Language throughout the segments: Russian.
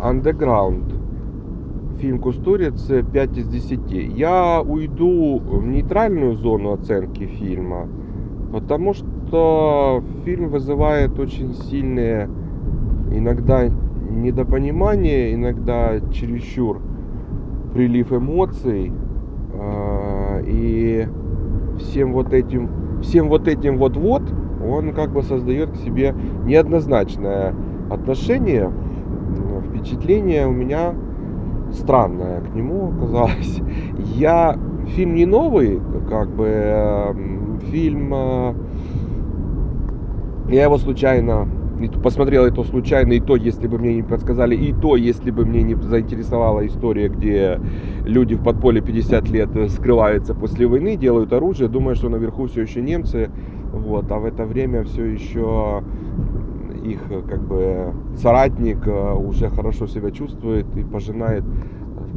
Underground. Фильм Кустурицы 5 из 10. Я уйду в нейтральную зону оценки фильма, потому что фильм вызывает очень сильные иногда недопонимание, иногда чересчур прилив эмоций. А, и всем вот этим, всем вот этим вот-вот он как бы создает к себе неоднозначное отношение, впечатление у меня странное к нему оказалось. Я фильм не новый, как бы фильм а, я его случайно посмотрел это случайно, и то, если бы мне не подсказали, и то, если бы мне не заинтересовала история, где люди в подполе 50 лет скрываются после войны, делают оружие, думая, что наверху все еще немцы, вот, а в это время все еще их как бы соратник э, уже хорошо себя чувствует и пожинает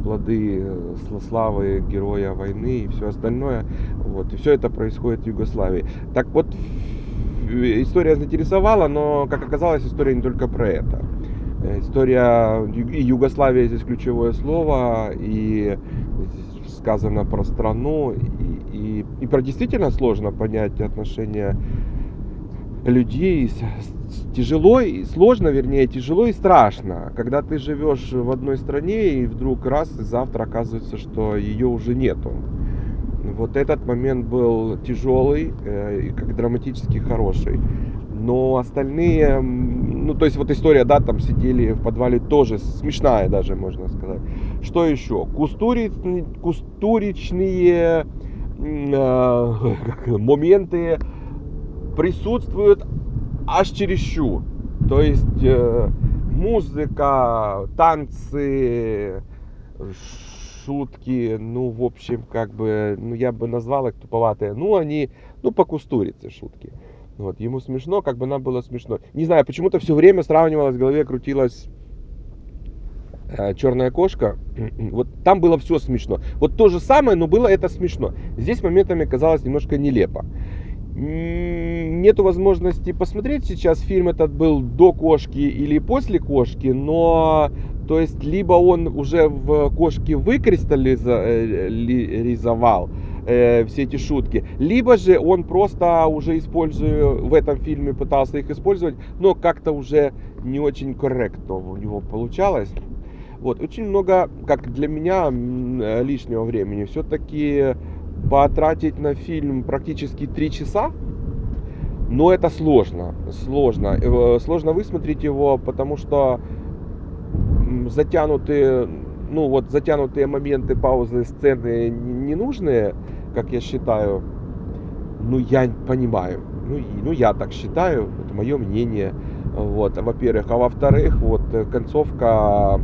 плоды э, славы героя войны и все остальное. Вот. И все это происходит в Югославии. Так вот, история заинтересовала, но, как оказалось, история не только про это. Э, история и Югославия здесь ключевое слово, и сказано про страну, и, и, и про действительно сложно понять отношения людей. Тяжело и сложно, вернее, тяжело и страшно, когда ты живешь в одной стране и вдруг раз и завтра оказывается, что ее уже нету. Вот этот момент был тяжелый э, и как драматически хороший. Но остальные, ну то есть вот история, да, там сидели в подвале тоже смешная даже, можно сказать. Что еще? Кустуриц, кустуричные э, моменты присутствуют аж чересчур. То есть э, музыка, танцы, шутки, ну, в общем, как бы, ну, я бы назвал их туповатые. Ну, они, ну, по кустурице шутки. Вот, ему смешно, как бы нам было смешно. Не знаю, почему-то все время сравнивалось, в голове крутилась э, черная кошка. Вот там было все смешно. Вот то же самое, но было это смешно. Здесь моментами казалось немножко нелепо. Нету возможности посмотреть сейчас фильм этот был до кошки или после кошки, но то есть, либо он уже в кошке выкристаллизовал э, все эти шутки, либо же он просто уже используя в этом фильме пытался их использовать, но как-то уже не очень корректно у него получалось. Вот, очень много, как для меня, лишнего времени. Все-таки потратить на фильм практически три часа, но это сложно, сложно. Э, сложно высмотреть его, потому что затянутые, ну вот затянутые моменты, паузы, сцены ненужные, как я считаю, ну я понимаю, ну, ну я так считаю, это мое мнение, вот, во-первых, а во-вторых, вот концовка,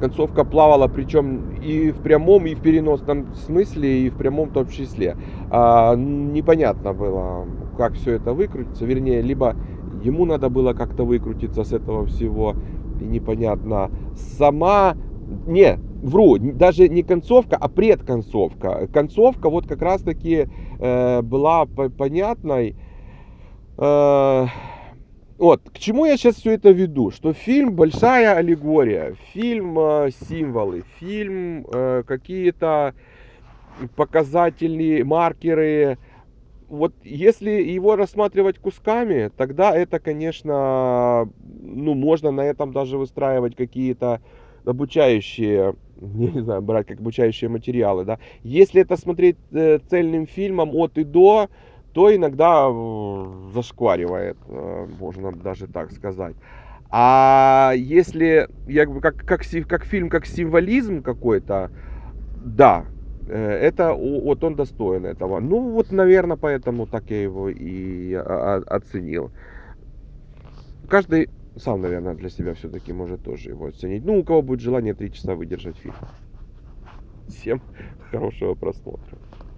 концовка плавала, причем и в прямом, и в переносном смысле, и в прямом том числе. А, непонятно было, как все это выкрутится, вернее, либо ему надо было как-то выкрутиться с этого всего, и непонятно. Сама, не, вру, даже не концовка, а предконцовка. Концовка вот как раз таки э, была понятной. Э, вот, к чему я сейчас все это веду? Что фильм большая аллегория, фильм э, символы, фильм э, какие-то показатели, маркеры, вот если его рассматривать кусками, тогда это, конечно, ну, можно на этом даже выстраивать какие-то обучающие, не знаю, брать как обучающие материалы, да. Если это смотреть э, цельным фильмом от и до, то иногда э, зашкваривает, э, можно даже так сказать. А если я как, как, как фильм, как символизм какой-то, да, Э, это вот он достоин этого. Ну вот, наверное, поэтому так я его и оценил. Каждый сам, наверное, для себя все-таки может тоже его оценить. Ну, у кого будет желание три часа выдержать фильм. Всем хорошего просмотра.